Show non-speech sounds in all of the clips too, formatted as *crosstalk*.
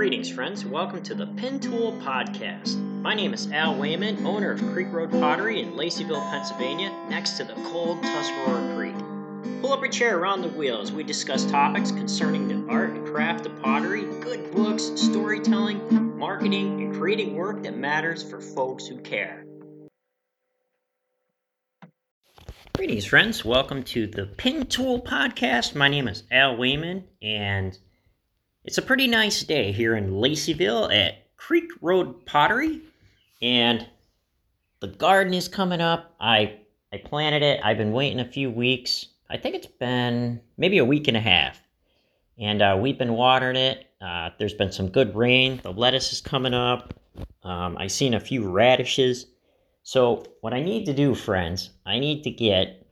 Greetings, friends. Welcome to the Pin Tool Podcast. My name is Al Wayman, owner of Creek Road Pottery in Laceyville, Pennsylvania, next to the cold Tuscarora Creek. Pull up a chair around the wheel as we discuss topics concerning the art and craft of pottery, good books, storytelling, marketing, and creating work that matters for folks who care. Greetings, friends. Welcome to the Pin Tool Podcast. My name is Al Wayman, and it's a pretty nice day here in Laceyville at Creek Road Pottery, and the garden is coming up. I I planted it. I've been waiting a few weeks. I think it's been maybe a week and a half, and uh, we've been watering it. Uh, there's been some good rain. The lettuce is coming up. Um, I've seen a few radishes. So what I need to do, friends, I need to get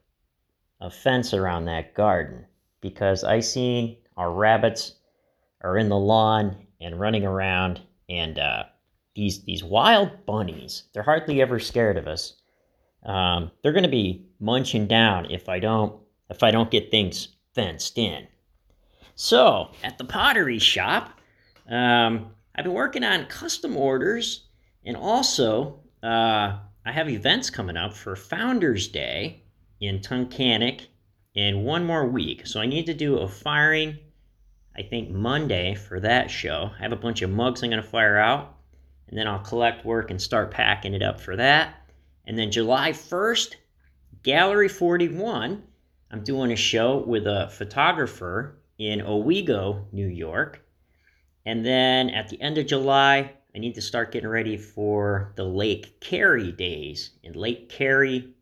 a fence around that garden because I seen our rabbits are in the lawn and running around, and uh, these these wild bunnies. They're hardly ever scared of us. Um, they're going to be munching down if I don't if I don't get things fenced in. So at the pottery shop, um, I've been working on custom orders, and also uh, I have events coming up for Founders Day in Tunkhannock in one more week. So I need to do a firing I think Monday for that show. I have a bunch of mugs I'm going to fire out, and then I'll collect work and start packing it up for that. And then July 1st, Gallery 41, I'm doing a show with a photographer in Owego, New York. And then at the end of July, I need to start getting ready for the Lake Carey days in Lake Carey,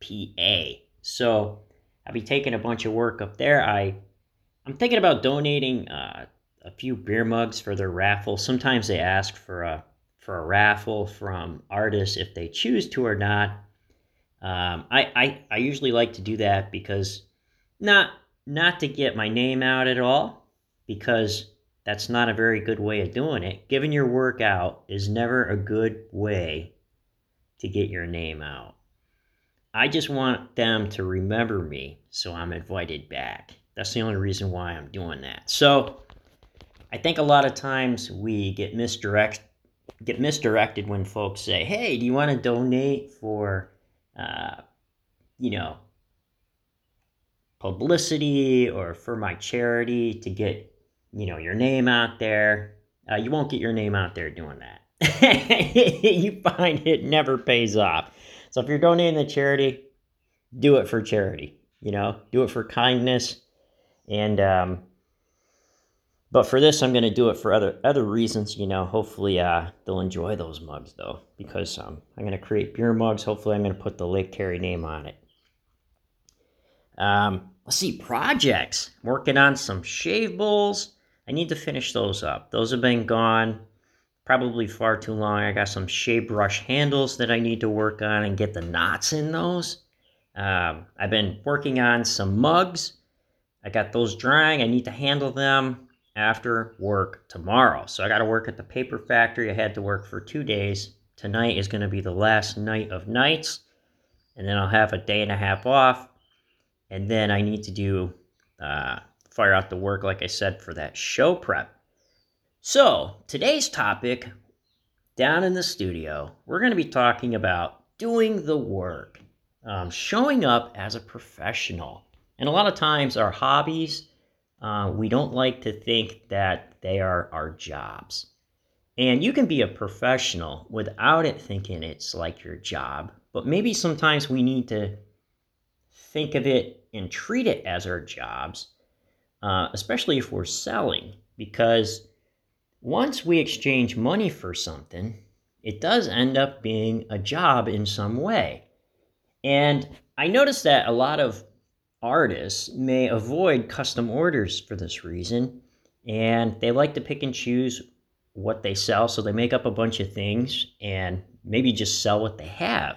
PA. So I'll be taking a bunch of work up there. I I'm thinking about donating uh, a few beer mugs for their raffle. Sometimes they ask for a for a raffle from artists if they choose to or not. Um, I, I I usually like to do that because not not to get my name out at all because that's not a very good way of doing it. Giving your work out is never a good way to get your name out. I just want them to remember me, so I'm invited back. That's the only reason why I'm doing that. So I think a lot of times we get misdirect get misdirected when folks say, "Hey, do you want to donate for, uh, you know, publicity or for my charity to get, you know, your name out there?" Uh, you won't get your name out there doing that. *laughs* you find it never pays off. So if you're donating to charity, do it for charity. You know, do it for kindness and um, but for this, I'm going to do it for other other reasons. You know, hopefully uh, they'll enjoy those mugs though, because um, I'm going to create beer mugs. Hopefully, I'm going to put the Lake Carey name on it. Um, let's see projects. working on some shave bowls. I need to finish those up. Those have been gone probably far too long. I got some shave brush handles that I need to work on and get the knots in those. Um, I've been working on some mugs. I got those drying. I need to handle them after work tomorrow. So I got to work at the paper factory. I had to work for two days. Tonight is going to be the last night of nights. And then I'll have a day and a half off. And then I need to do uh, fire out the work, like I said, for that show prep. So today's topic down in the studio, we're going to be talking about doing the work, um, showing up as a professional. And a lot of times, our hobbies, uh, we don't like to think that they are our jobs. And you can be a professional without it thinking it's like your job, but maybe sometimes we need to think of it and treat it as our jobs, uh, especially if we're selling, because once we exchange money for something, it does end up being a job in some way. And I noticed that a lot of artists may avoid custom orders for this reason, and they like to pick and choose what they sell, so they make up a bunch of things and maybe just sell what they have.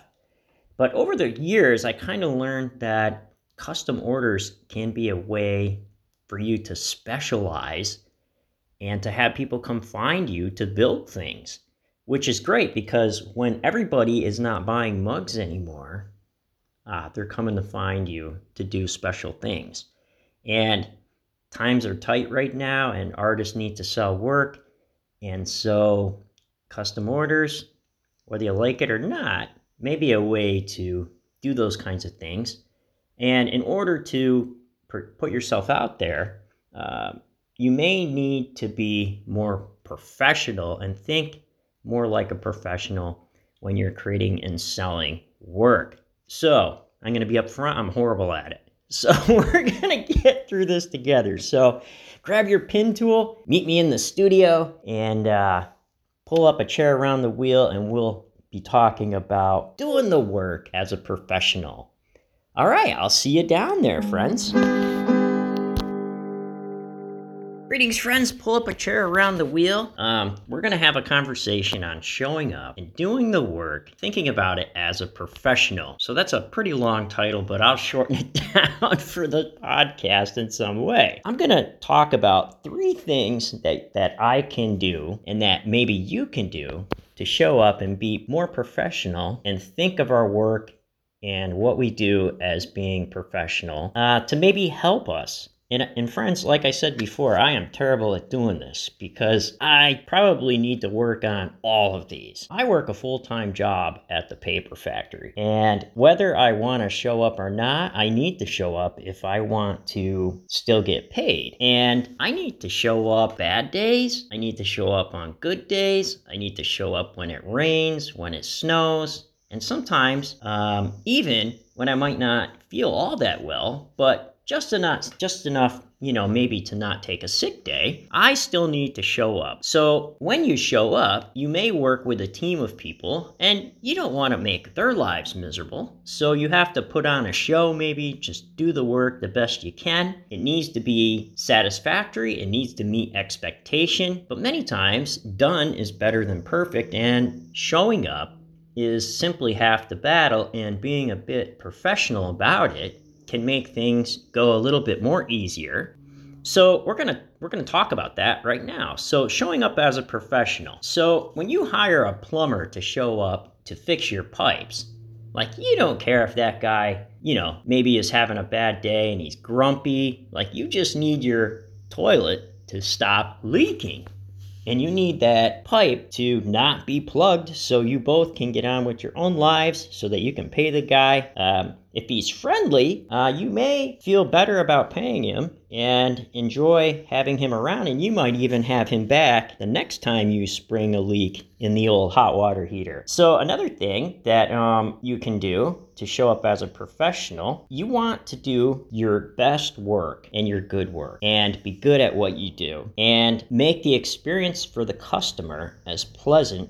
But over the years, I kind of learned that custom orders can be a way for you to specialize and to have people come find you to build things, which is great because when everybody is not buying mugs anymore, uh, they're coming to find you to do special things. And times are tight right now, and artists need to sell work. And so, custom orders, whether you like it or not, may be a way to do those kinds of things. And in order to put yourself out there, uh, you may need to be more professional and think more like a professional when you're creating and selling work. So, I'm going to be up front. I'm horrible at it. *laughs* So, we're going to get through this together. So, grab your pin tool, meet me in the studio, and uh, pull up a chair around the wheel, and we'll be talking about doing the work as a professional. All right, I'll see you down there, friends. Greetings, friends. Pull up a chair around the wheel. Um, we're going to have a conversation on showing up and doing the work, thinking about it as a professional. So that's a pretty long title, but I'll shorten it *laughs* down for the podcast in some way. I'm going to talk about three things that, that I can do and that maybe you can do to show up and be more professional and think of our work and what we do as being professional uh, to maybe help us and, and friends, like I said before, I am terrible at doing this because I probably need to work on all of these. I work a full time job at the paper factory, and whether I want to show up or not, I need to show up if I want to still get paid. And I need to show up bad days, I need to show up on good days, I need to show up when it rains, when it snows, and sometimes um, even when I might not feel all that well, but just enough just enough you know maybe to not take a sick day i still need to show up. So when you show up you may work with a team of people and you don't want to make their lives miserable. So you have to put on a show maybe just do the work the best you can. It needs to be satisfactory. It needs to meet expectation. But many times done is better than perfect and showing up is simply half the battle and being a bit professional about it can make things go a little bit more easier. So we're gonna we're gonna talk about that right now. So showing up as a professional. So when you hire a plumber to show up to fix your pipes, like you don't care if that guy, you know, maybe is having a bad day and he's grumpy. Like you just need your toilet to stop leaking. And you need that pipe to not be plugged so you both can get on with your own lives so that you can pay the guy. Um, if he's friendly, uh, you may feel better about paying him and enjoy having him around, and you might even have him back the next time you spring a leak in the old hot water heater. So, another thing that um, you can do to show up as a professional, you want to do your best work and your good work and be good at what you do and make the experience for the customer as pleasant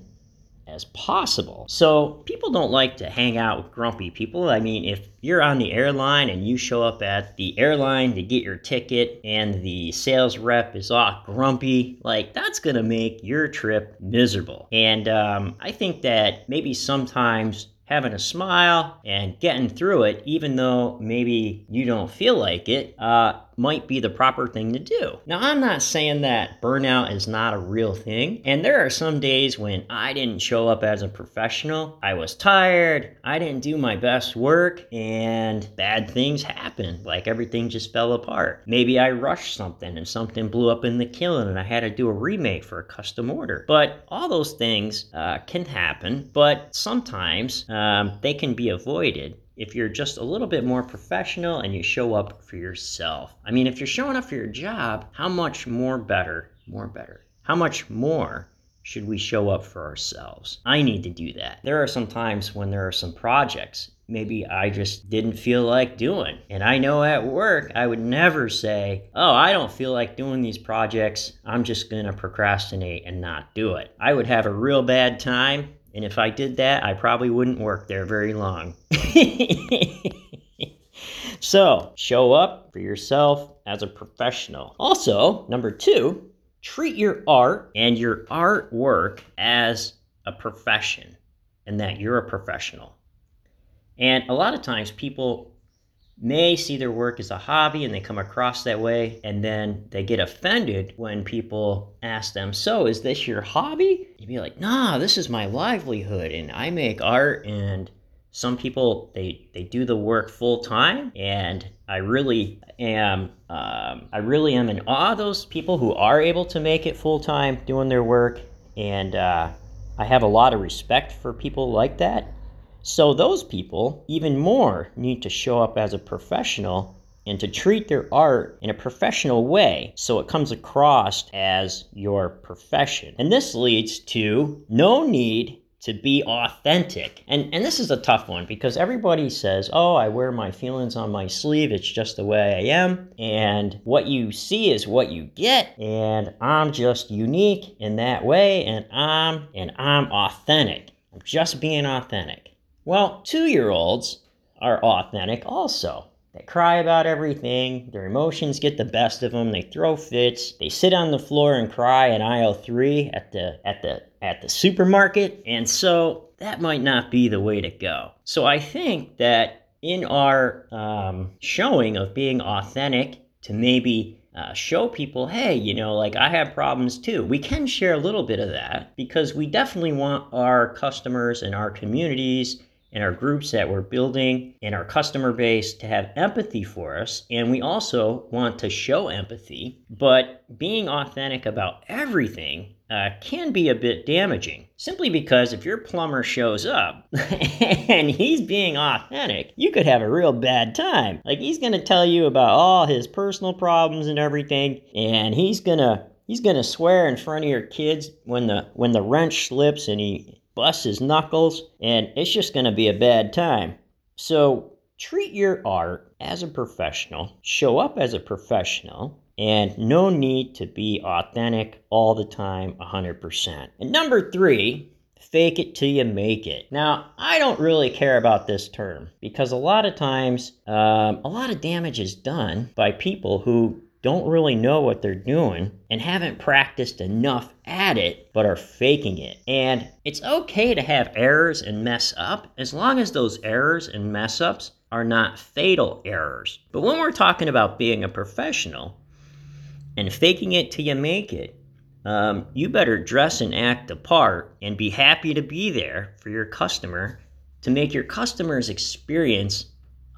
as possible. So people don't like to hang out with grumpy people. I mean, if you're on the airline and you show up at the airline to get your ticket and the sales rep is all grumpy, like that's gonna make your trip miserable. And um, I think that maybe sometimes having a smile and getting through it, even though maybe you don't feel like it, uh, might be the proper thing to do. Now, I'm not saying that burnout is not a real thing, and there are some days when I didn't show up as a professional. I was tired, I didn't do my best work, and bad things happened. Like everything just fell apart. Maybe I rushed something and something blew up in the kiln and I had to do a remake for a custom order. But all those things uh, can happen, but sometimes um, they can be avoided if you're just a little bit more professional and you show up for yourself. I mean, if you're showing up for your job, how much more better, more better, how much more should we show up for ourselves? I need to do that. There are some times when there are some projects maybe I just didn't feel like doing. And I know at work, I would never say, Oh, I don't feel like doing these projects. I'm just going to procrastinate and not do it. I would have a real bad time and if I did that, I probably wouldn't work there very long. *laughs* so, show up for yourself as a professional. Also, number two, treat your art and your artwork as a profession and that you're a professional. And a lot of times people may see their work as a hobby and they come across that way and then they get offended when people ask them so is this your hobby be like nah this is my livelihood. And i make art and some people they they do the work full time and i really am um, i really am in awe of those people who are able to make it full time doing their work. And uh, i have a lot of respect for people like that. So those people even more need to show up as a professional and to treat their art in a professional way so it comes across as your profession. And this leads to no need to be authentic. And and this is a tough one because everybody says, "Oh, I wear my feelings on my sleeve. It's just the way I am." And what you see is what you get, and I'm just unique in that way and I'm and I'm authentic. I'm just being authentic. Well, 2-year-olds are authentic also. They cry about everything. Their emotions get the best of them. They throw fits. They sit on the floor and cry in aisle three at the at the at the supermarket. And so that might not be the way to go. So I think that in our um, showing of being authentic to maybe uh, show people, hey, you know, like I have problems too. We can share a little bit of that because we definitely want our customers and our communities and our groups that we're building and our customer base to have empathy for us. And we also want to show empathy, but being authentic about everything uh, can be a bit damaging. Simply because if your plumber shows up *laughs* and he's being authentic, you could have a real bad time. Like he's going to tell you about all his personal problems and everything, and he's going to he's going to swear in front of your kids when the when the wrench slips and he bust his knuckles, and it's just going to be a bad time. So treat your art as a professional, show up as a professional, and no need to be authentic all the time 100%. And number three, fake it till you make it. Now, I don't really care about this term because a lot of times, um, a lot of damage is done by people who don't really know what they're doing and haven't practiced enough at it but are faking it. And it's okay to have errors and mess up as long as those errors and mess ups are not fatal errors. But when we're talking about being a professional and faking it till you make it, um, you better dress and act the part and be happy to be there for your customer to make your customer's experience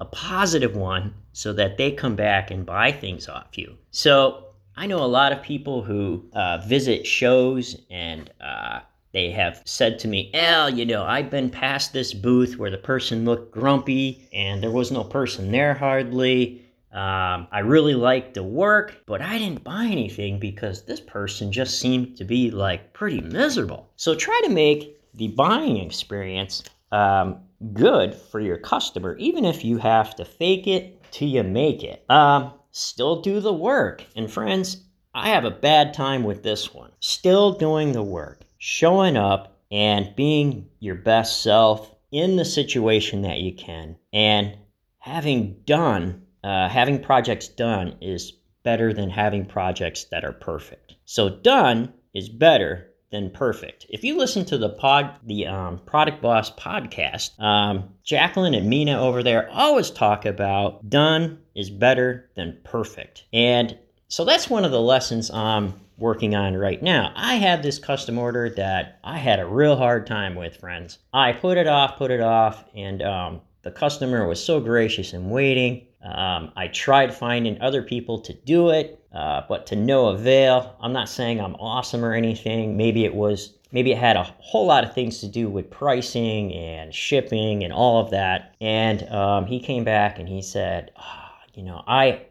a positive one so that they come back and buy things off you. So I know a lot of people who uh, visit shows and uh, they have said to me, Al, you know, I've been past this booth where the person looked grumpy and there was no person there hardly. Um, I really liked the work, but I didn't buy anything because this person just seemed to be like pretty miserable. So try to make the buying experience um, good for your customer, even if you have to fake it till you make it. Um, still do the work. And friends, I have a bad time with this one. Still doing the work, showing up and being your best self in the situation that you can. And having done, uh, having projects done is better than having projects that are perfect. So, done is better than perfect. If you listen to the pod, the um, Product Boss podcast, um, Jacqueline and Mina over there always talk about done is better than perfect, and so that's one of the lessons I'm working on right now. I had this custom order that I had a real hard time with, friends. I put it off, put it off, and um, the customer was so gracious in waiting. Um, I tried finding other people to do it, uh, but to no avail. I'm not saying I'm awesome or anything. Maybe it was, maybe it had a whole lot of things to do with pricing and shipping and all of that. And um, he came back and he said, oh, you know, I,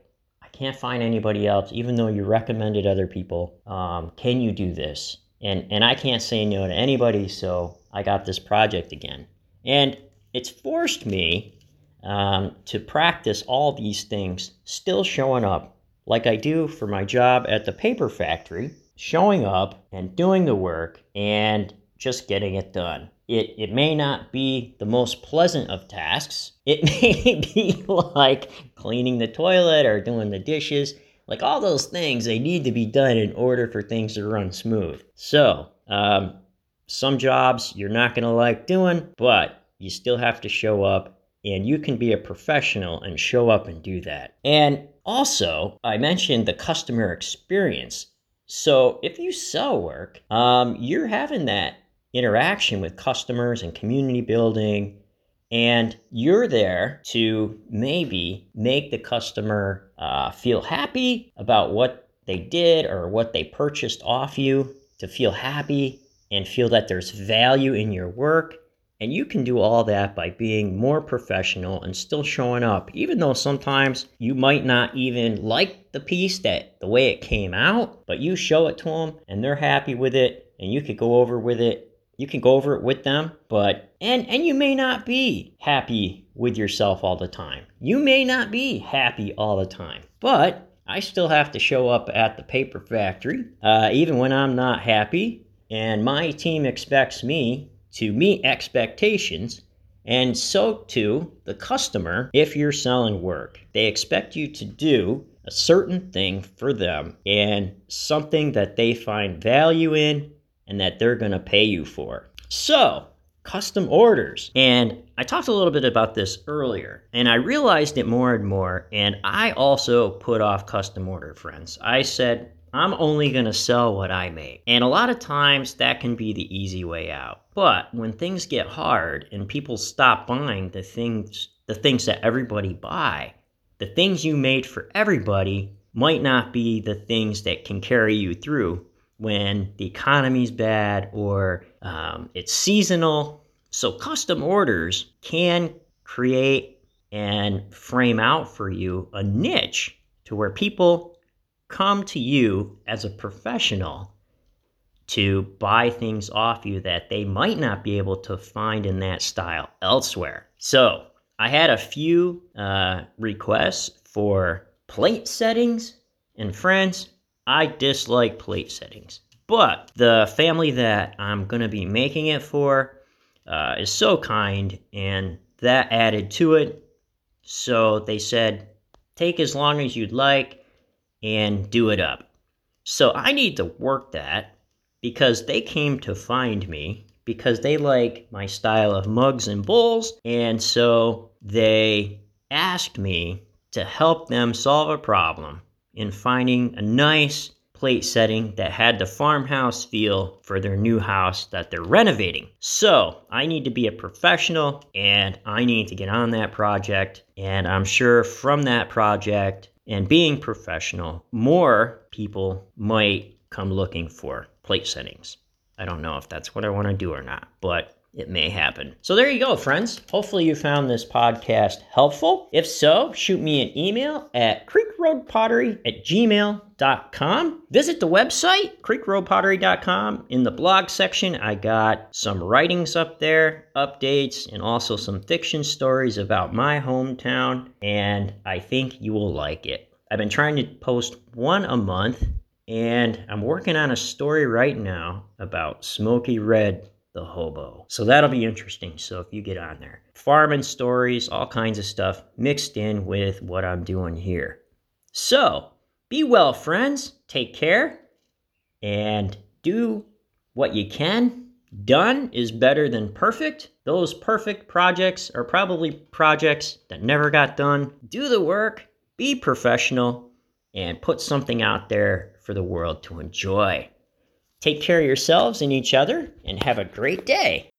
I can't find anybody else, even though you recommended other people. Um, can you do this? And and I can't say no to anybody, so I got this project again. And it's forced me um, to practice all these things, still showing up like I do for my job at the paper factory, showing up and doing the work and just getting it done. It, it may not be the most pleasant of tasks. It *laughs* may be like cleaning the toilet or doing the dishes. Like all those things, they need to be done in order for things to run smooth. So, um, some jobs you're not going to like doing, but you still have to show up and you can be a professional and show up and do that. And also, I mentioned the customer experience. So if you sell work, um, you're having that interaction with customers and community building And you're there to maybe make the customer uh, feel happy about what they did or what they purchased off you, to feel happy and feel that there's value in your work. And you can do all that by being more professional and still showing up, even though sometimes you might not even like the piece that the way it came out, but you show it to them and they're happy with it and you could go over with it. You can go over it with them, but and and you may not be happy with yourself all the time. You may not be happy all the time. But I still have to show up at the paper factory, uh, even when I'm not happy. And my team expects me to meet expectations, and so too the customer if you're selling work. They expect you to do a certain thing for them and something that they find value in and that they're going to pay you for. So, custom orders. And I talked a little bit about this earlier, and I realized it more and more. And I also put off custom order, friends. I said, I'm only going to sell what I make. And a lot of times that can be the easy way out. But when things get hard and people stop buying the things the things that everybody buy, the things you made for everybody might not be the things that can carry you through when the economy's bad or um, it's seasonal. So custom orders can create and frame out for you a niche to where people come to you as a professional to buy things off you that they might not be able to find in that style elsewhere. So, I had a few uh, requests for plate settings, and friends, I dislike plate settings. But the family that I'm going to be making it for uh, is so kind, and that added to it. So they said, take as long as you'd like and do it up. So I need to work that because they came to find me because they like my style of mugs and bowls. And so they asked me to help them solve a problem in finding a nice plate setting that had the farmhouse feel for their new house that they're renovating. So I need to be a professional and I need to get on that project. And I'm sure from that project, and being professional, more people might come looking for plate settings. I don't know if that's what I want to do or not, but it may happen. So there you go, friends. Hopefully you found this podcast helpful. If so, shoot me an email at creekroadpottery at gmail.com. Visit the website, creekroadpottery.com. In the blog section, I got some writings up there, updates, and also some fiction stories about my hometown, and I think you will like it. I've been trying to post one a month, and I'm working on a story right now about Smoky Red the hobo. So that'll be interesting. So if you get on there, farming stories, all kinds of stuff mixed in with what I'm doing here. So be well, friends. Take care and do what you can. Done is better than perfect. Those perfect projects are probably projects that never got done. Do the work, be professional, and put something out there for the world to enjoy. Take care of yourselves and each other and have a great day.